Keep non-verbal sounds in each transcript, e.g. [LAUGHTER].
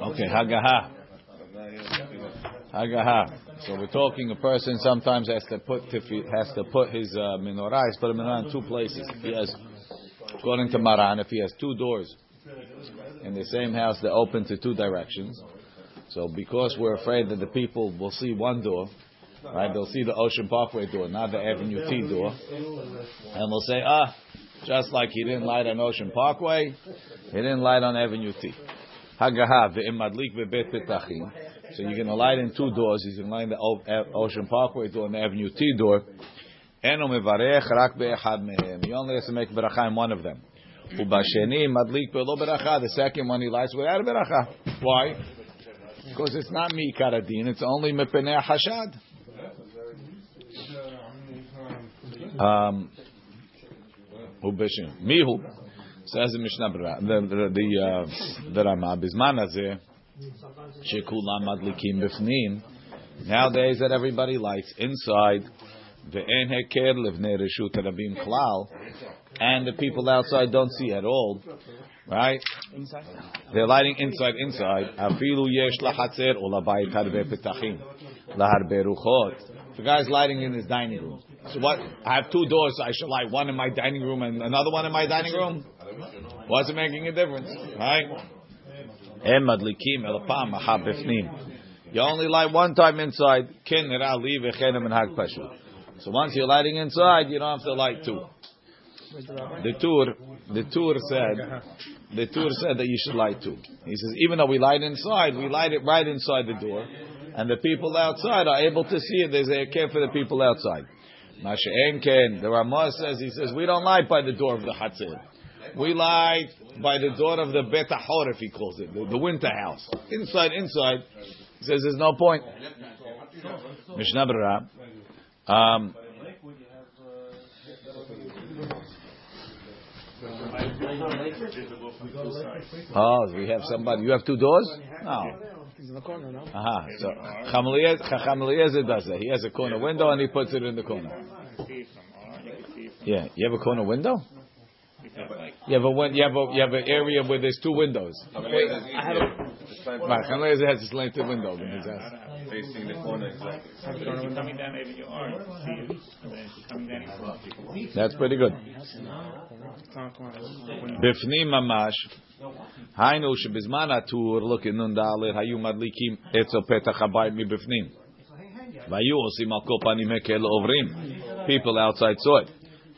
Okay, Hagaha. Hagaha. So we're talking a person sometimes has to put has to put his uh, menorah, he's put a menorah in two places. He has, according to Maran, if he has two doors in the same house that open to two directions. So because we're afraid that the people will see one door, right? They'll see the Ocean Parkway door, not the Avenue T door, and they'll say, ah, just like he didn't light on Ocean Parkway, he didn't light on Avenue T. So you're going to light in two doors. He's going to light the Ocean Parkway door and the Avenue T door. Eno mevarech rak be'echad mehem. He only has to make beracha in one of them. Ubasheni madlik be'lo beracha. The second one he lights without beracha. Why? Because it's not me karadin. It's only mepenei hashad. Um, Mihu says the Mishnah the the the, uh, Rama bizman hazeh shekulam madlikim bifnim. Nowadays that everybody lights inside ve'en heker livnei reshut rabim klal, and the people outside don't see at all. Right? They're lighting inside, inside. Afilu yesh lahatzer or labayit harbe petachim. Laharbe ruchot. The guy's lighting in his dining room. So what? I have two doors. So I should light one in my dining room and another one in my dining room. What's it making a difference, right? You only light one time inside. So once you're lighting inside, you don't have to light two. The Tur, the Tur said, the Tur said that you should light two. He says even though we light inside, we light it right inside the door, and the people outside are able to see it. There's a care for the people outside. Masha'en Ken, the Ramah says, he says, we don't light by the door of the Hatzir. We light by the door of the Bet if he calls it, the, the, winter house. Inside, inside. He says there's no point. Mishnah. Um, oh, we have somebody. You have two doors? No. He's in the corner, no? Aha. So Chacham Eliezer does that. He has a corner window and he puts it in the corner. Yeah. You have a corner window? You have a win- you have a, you have an area where there's two windows. Wait, I have a. Right, Hanleza has a slanted window. Facing the corner. Coming down, That's pretty good. Bifnim mamash. Hainu shebizmana atur look in nun dalet hayu madlikim etzel petach habayit mi bifnim. Vayu osim al kol ovrim. People outside saw it.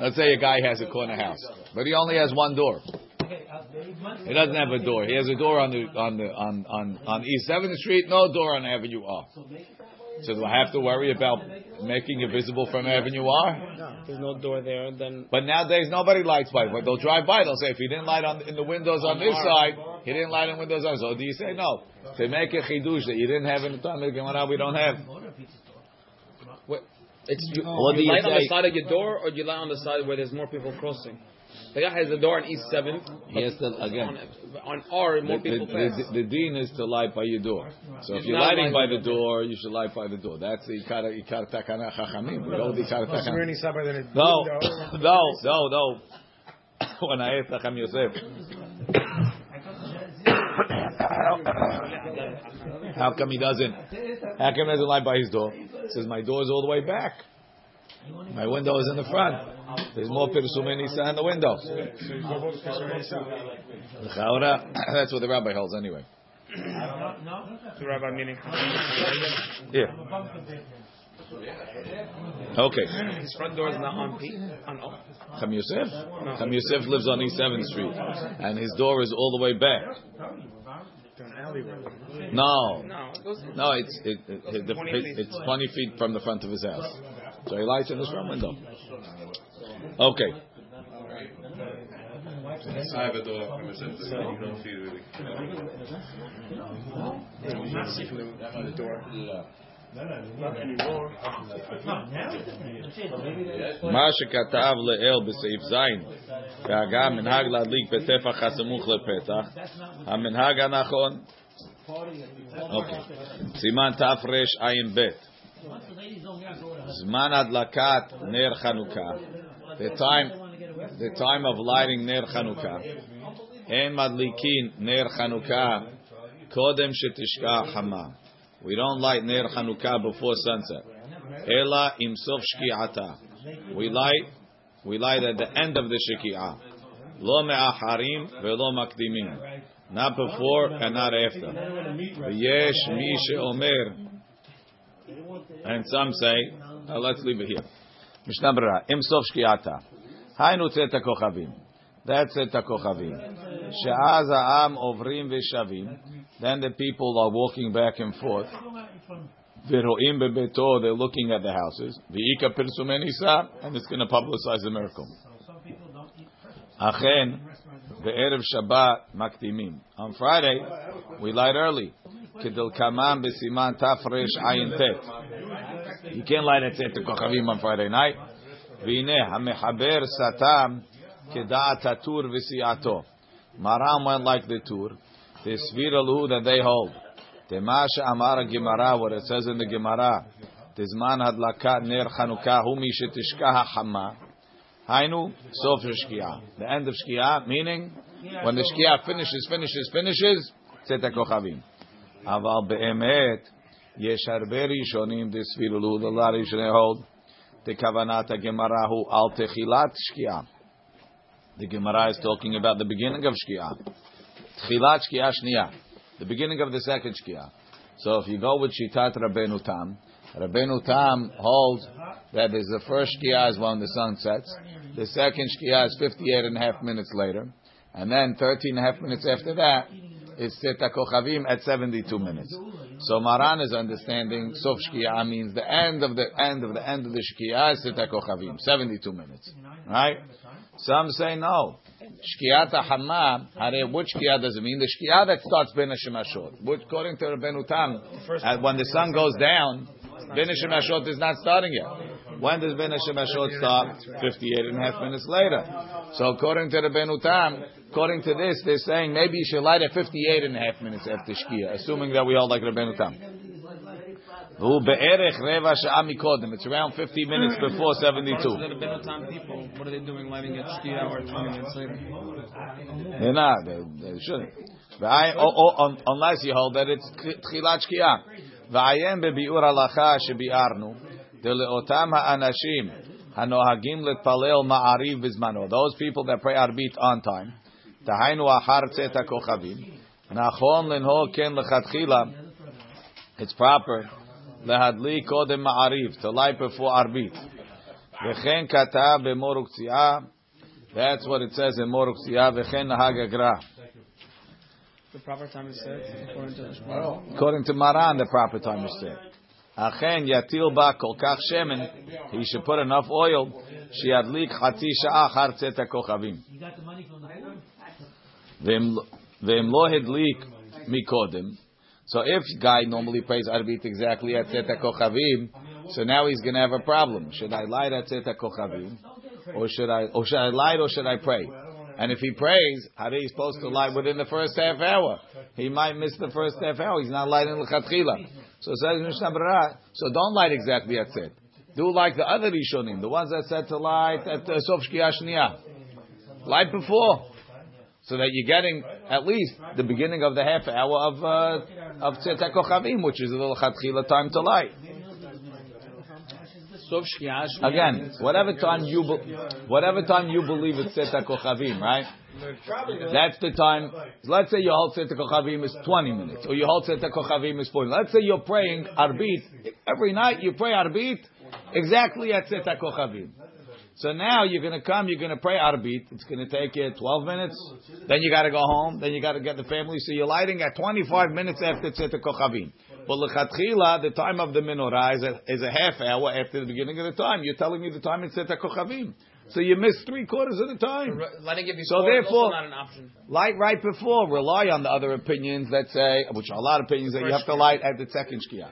let's say a guy has a corner house, but he only has one door. He doesn't have a door. He has a door on the on the on on, on East Seventh Street, no door on Avenue R. So do I have to worry about making it visible from Avenue R? No, there's no door there. Then. But nowadays nobody lights by. But they'll drive by. They'll say if he didn't light on in the windows on this side, he didn't light in windows on. So do you say no? To make a chidush that you didn't have in the time of Gemara, we don't have. What? It's you, What you you light on the side of your door, or you light on the side where there's more people crossing. The guy has a door on East Seventh. He has again. On, on R, The, more the, people pass. the, the dean is to light by your door. So if you're not lighting by the door, you should light by the door. That's the ikara ikara takana chachamim. We go with ikara It's takana. really somewhere that it- [LAUGHS] No, no, no, no. [COUGHS] when I asked Chacham Yosef, [COUGHS] how come he doesn't? How come he doesn't lie by his door? Says my door is all the way back. My window is in the front. There's more pirsumei nisa in the window. [COUGHS] That's what the rabbi holds anyway. The rabbi meaning. Yeah. Okay. His front door is not on P. On O. Yosef? Cham Yosef lives on East 7th Street, and his door is all the way back. No, No, it goes. no, it's it, it, it, the, it, it's 20 feet from the front of his house. So he lights in his front window. Okay. I have a door from a so you don't see it really. Not see from the door. Not anymore. מה שכתב לאל בסעיף ז', והגה מנהג להדליק בטפח הסמוך לפתח, המנהג הנכון. אוקיי. סימן תרע"ב. זמן הדלקת נר חנוכה. The time, the time of lighting נר חנוכה. אין מדליקין נר חנוכה קודם שתשקע חמה. We don't light ner Hanukkah before sunset. Ela im sof shki'ata. We light, we light at the end of the shki'ah. Lo me'acharim ve'lo makdimim. Not before and not after. V'yesh mi she'omer. And some say, uh, let's leave it here. Mishnah Berurah. Im sof shki'ata. Haynu tzet kochavim. That's it kochavim. She'az ha'am ovrim ve'shavim. Then the people are walking back and forth. They're looking at the houses. V'ika pirsumei nisa, and it's going to publicize the miracle. Achen, ve'erev Shabbat makdimim. On Friday, we light early. Kedil kamam b'siman tafresh. You can't light at tet kochavim on Friday night. V'ineh hamechaber satam keda'at hatur v'siato. Maram went like the tur. The sviralu that they hold. Temasha amara Gemara, what it says in the Gemara. Tizman hadlakat ner chanukah hu mi shetishkah hama. Hainu sof shkia. The end of shkia, meaning when the shkia finishes, finishes, finishes, tzet kochavim. Harbe rishonim desvirulu. The lot of rishonim hold. The kavanat Gemara hu al techilat shkia. The Gemara is talking about the beginning of shkia. Tchilat shkia shniya. The beginning of the second shkia. So if you go with Shitat Rabbeinu Tam, Rabbeinu Tam holds that there's the first shkia is when the sun sets, the second shkia is 58 and a half minutes later, and then 13 and a half minutes after that is Seta Kochavim at 72 minutes. So Maran is understanding Sof Shkia means the end of the end of the end of the Shkia is Seta Kochavim, 72 minutes. Right? Some say no. Shkiata Hama, Hare, which Shkia does it mean? The Shkia that starts Ben Hashemashot. Which, according to Rabbeinu Tam, uh, when the sun goes down, Ben Hashemashot is not starting yet. When does Ben Hashemashot start? 58 and a half minutes later. So according to Rabbeinu Tam, according to this, they're saying maybe you should light at 58 and a half minutes after Shkia, assuming that we all like Rabbeinu Tam. It's around 50 minutes before 72. The Rabbeinu Tam people, what are they doing lighting at shkia or 20 minutes later? They're not. They, they shouldn't. Unless you hold that it's tchilat shkia. V'ayem bebiur halacha shebiarnu deleotam ha'anashim hanohagim letpalel ma'ariv bizmano. Those people that pray arbit on time. Tahainu achar tzet kochavim. Nachon lenho ken lechatchila. It's proper lehadli kodem ma'ariv to light before arbit. V'chen katav b'moruk tziyah. That's what it says in Moruk Siyah, V'chen Nahag Agra. The proper time is set according to the Shmuel. According to Maran, the proper time is set. Achen yatil ba kol kach shemen, he should put enough oil, שידליק חצי שעה אחר צאת הכוכבים. ואם ואם לא הדליק מקודם, so if guy normally prays Arbit exactly at Tzet HaKochavim, so now he's going to have a problem. Should I light at Tzet HaKochavim? Or should I, or should I light or should I pray? And if he prays, how are you supposed to light within the first half hour? He might miss the first half hour. He's not lighting l'chatchila. So says Mishnah so don't light exactly at Tzet. Do like the other Rishonim, the ones that said to light at uh, Sof shkiyashniyah, Light before. So that you're getting at least the beginning of the half hour of uh, of Tzet HaKochavim, which is the l'chatchila time to light. Again, whatever time you be, whatever time you believe it's Tzet HaKochavim, right? That's the time. Let's say your whole Tzet HaKochavim is 20 minutes, or your whole Tzet HaKochavim is 40. Let's say you're praying Arbit every night. You pray Arbit exactly at Tzet HaKochavim. So now you're going to come, you're going to pray Arbit. It's going to take you 12 minutes. Then you got to go home. Then you got to get the family. So you're lighting at 25 minutes after Tzet HaKochavim. But lechatchila, the time of the menorah is a, is a half hour after the beginning of the time. You're telling me the time is Tzet HaKochavim. So you miss three quarters of the time. So therefore- not an option. Light right before. Rely on the other opinions that say, which are a lot of opinions that you have to light at the second shkia.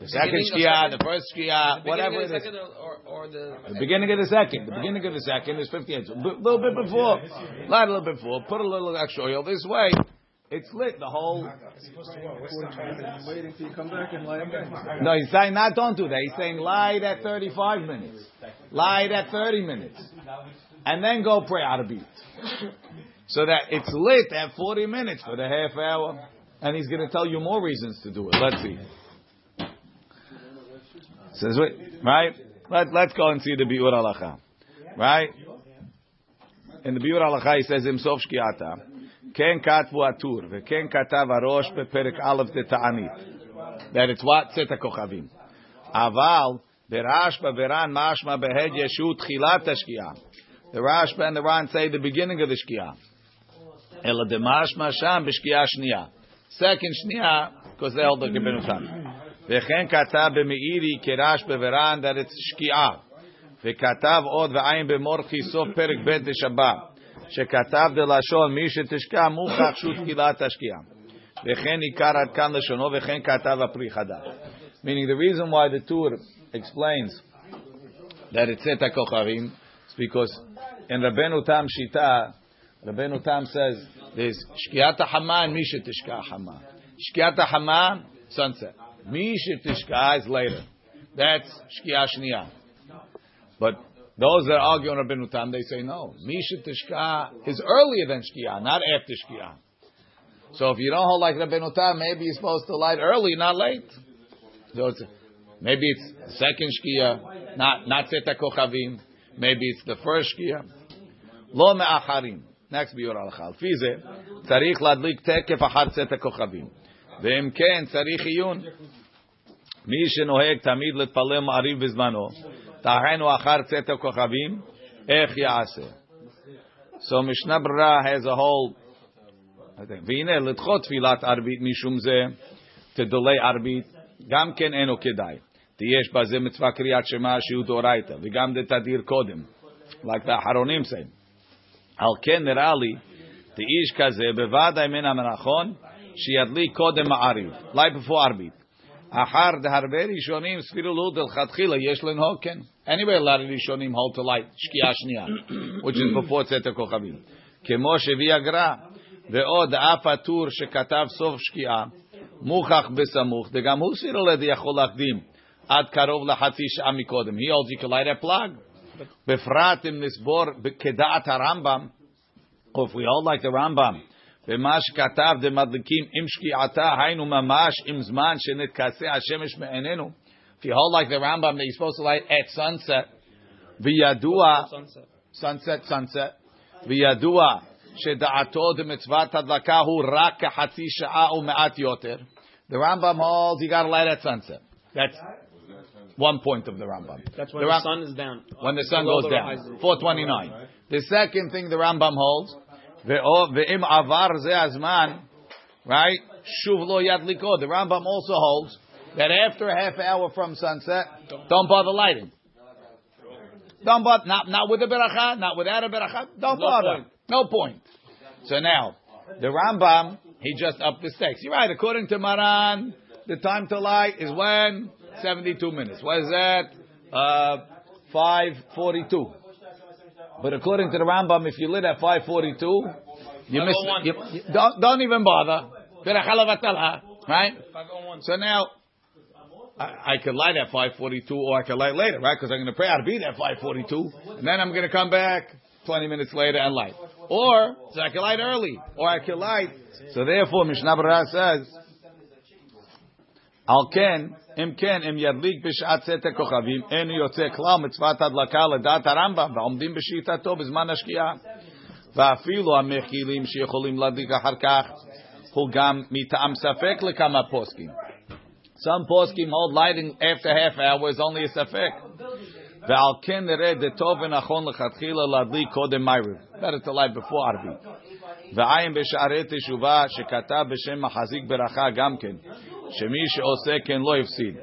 The second shkia, the first shkia, whatever it Beginning of the second or, or the The beginning of the second. The beginning of the second is 58. A little bit before. Light a little bit before. Put a little extra oil this way. It's lit the whole. Waiting till you come back and light again. No, he's saying not don't do that. He's saying light at 35 minutes. Light at 30 minutes. And then go pray out of beat. So that it's lit at 40 minutes for the half hour. And he's going to tell you more reasons to do it. Let's see. Says wait, right? Let, let's go and see the biur alacha, right? In the biur alacha, he says himself shkiata. Ken katvu atur ve'ken katav arosh beperek aleph deta'anit. That it's what set kochavim. Aval berashba veran mashma behed yeshu tchilat hashkiah. The Rashba and the Ran say the beginning of the Shkia. Ela demashma sham b'shkia shnia. Second shnia, because they held the וכן כתב במאירי כרש בברן דרת שקיעה. וכתב עוד ועין במורכי סוף פרק ב' דשבה, שכתב דלשון מי שתשקע מוכח שהוא תקילת השקיעה. וכן עיקר עד כאן לשונו וכן כתב הפרי חדש. Meaning the reason why the Tur explains that it said הכוכבים is because in Rabbeinu Tam Shita, Rabbeinu Tam says there's שקיעת החמה and מי שתשקע החמה. שקיעת החמה, sunset. Mi Shiftishka is later. That's Shkia Shnia. But those that argue on Rabbeinu Tam, they say no. Mi Shiftishka is earlier than Shkiyah, not after Shkiyah. So if you don't hold like Rabbeinu Tam, maybe you're supposed to light early, not late. So it's, maybe it's second Shkiyah, not, not Seta Kochavim. Maybe it's the first Shkiyah. Lo me'acharim. Next biur al-chal. Tzarich ladlik tekef ahar Seta ואם כן, צריך עיון. מי שנוהג תמיד להתפלל מעריב בזמנו, דהיינו אחר צאת הכוכבים, איך יעשה? So Mishnah Brera has a whole, והנה לדחות תפילת ערבית משום זה, delay ערבית, גם כן אינו כדאי. יש בזה מצווה קריאת שמע שהוא דאורייתא, וגם דתדיר קודם, the האחרונים say. על כן נראה לי, דאיש כזה, בוודאי מן המנכון, שידליק קודם מעריב, light before ערבית. אחר דהרבה ראשונים סבירו לו דלכתחילה יש לנהוג כן. Anyway, a lot of ראשונים hold to light שקיעה שנייה, which is before צאת הכוכבים. כמו שהביא הגר"א, ועוד אף הטור שכתב סוף שקיעה, מוכח בסמוך, וגם הוא סבירו לדי יכול להקדים עד קרוב לחצי שעה מקודם. He holds you can light a plug. בפרט אם נסבור כדעת הרמב"ם, or if we hold like the Rambam, ומה שכתב דמדליקים עם שקיעתה, היינו ממש עם זמן שנתכסה השמש מעינינו. If you hold like the Rambam that you're supposed to light at sunset, וידוע, sunset. sunset, sunset, וידוע שדעתו דמצוות הדלקה הוא רק כחצי שעה ומעט יותר. The Rambam holds you got to light at sunset. That's one point of the Rambam. That's when The the, Ram- sun is down. when the sun Below goes the down. horizon. 429. The second thing the Rambam holds, Ve'im avar ze azman, right? Shuv lo yadliko. The Rambam also holds that after a half hour from sunset, don't bother lighting. Don't bother, not, not with a beracha, not without a beracha. Don't no bother. Point. No point. So now, the Rambam, he just upped the stakes. You're right. According to Maran, the time to light is when? 72 minutes. What is that? Uh, 542. But according to the Rambam, if you lit at 542, you miss, 501. you, you, don't, don't even bother. Right? So now, I, I could light at 542 or I could light later, right? Because I'm going to pray, I'll be there at 542. And then I'm going to come back 20 minutes later and light. Or, so I can light early. Or I can light. So therefore, Mishnah Berurah says, על כן, אם כן, אם ידליק בשעת צאת הכוכבים, אין יוצא כלל מצוות הדלקה לדעת הרמב"ם, ועומדים בשיטתו בזמן השקיעה. ואפילו המכילים שיכולים להדליק אחר כך, הוא גם מטעם ספק לכמה פוסקים. Some poskim hold lighting after half hour is only a ספק. ועל כן נראה דטוב ונכון לכתחילה להדליק קודם מיירב. Better to light before ערבית. ועין בשערי תשובה שכתב בשם מחזיק ברכה גם כן, שמי שעושה כן לא הפסיד.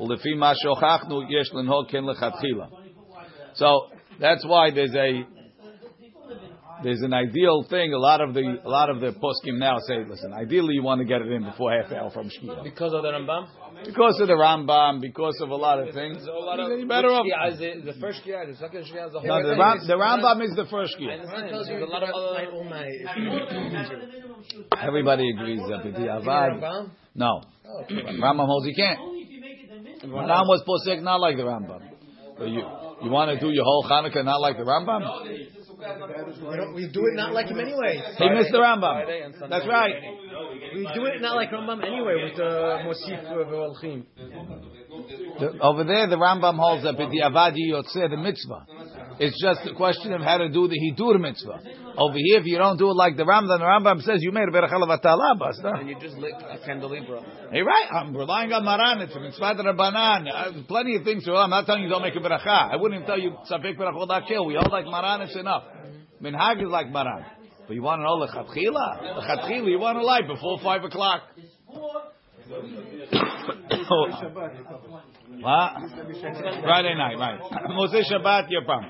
ולפי מה שהוכחנו, יש לנהוג כן לכתחילה. So, that's why there's a there's an ideal thing. A lot of the a lot of the poskim now say, listen, ideally you want to get it in before half hour from Shkia. Because of the Rambam? Because of the Rambam, because of a lot of things. So a lot of better off. Shkia is it, the first Shkia, the second Shkia is the whole No, the. Ram, the Rambam is the first I year. understand. There's a lot of other. Everybody agrees that the Avad. No. Rambam holds you can't. Rambam was posek not like the Rambam. So you you want to do your whole Hanukkah not like the Rambam? We, don't, we do it not like him anyway. He missed the Rambam. That's right. We do it not like Rambam anyway with the Mosif V'Olchim. The- over there, the Rambam holds that the Avadi Yotzeh, the mitzvah. It's just a question of how to do the Hidur mitzvah. Over here, if you don't do it like the Rambam, the Rambam says you made a berachal avatala, basta. And you just lit a candelabra. Hey, right? I'm relying on Maran. It's a mitzvah rabbanan. Uh, Plenty of things. to I'm not telling you don't make a beracha. I wouldn't even tell you safek berachot akil. We all like Maran. It's enough. Minhag is like Maran. But you want to know the Chatchila? The Lechatchila, you want to light before five o'clock. [COUGHS] what? Friday night, right? [COUGHS] Moshe Shabbat, your pam.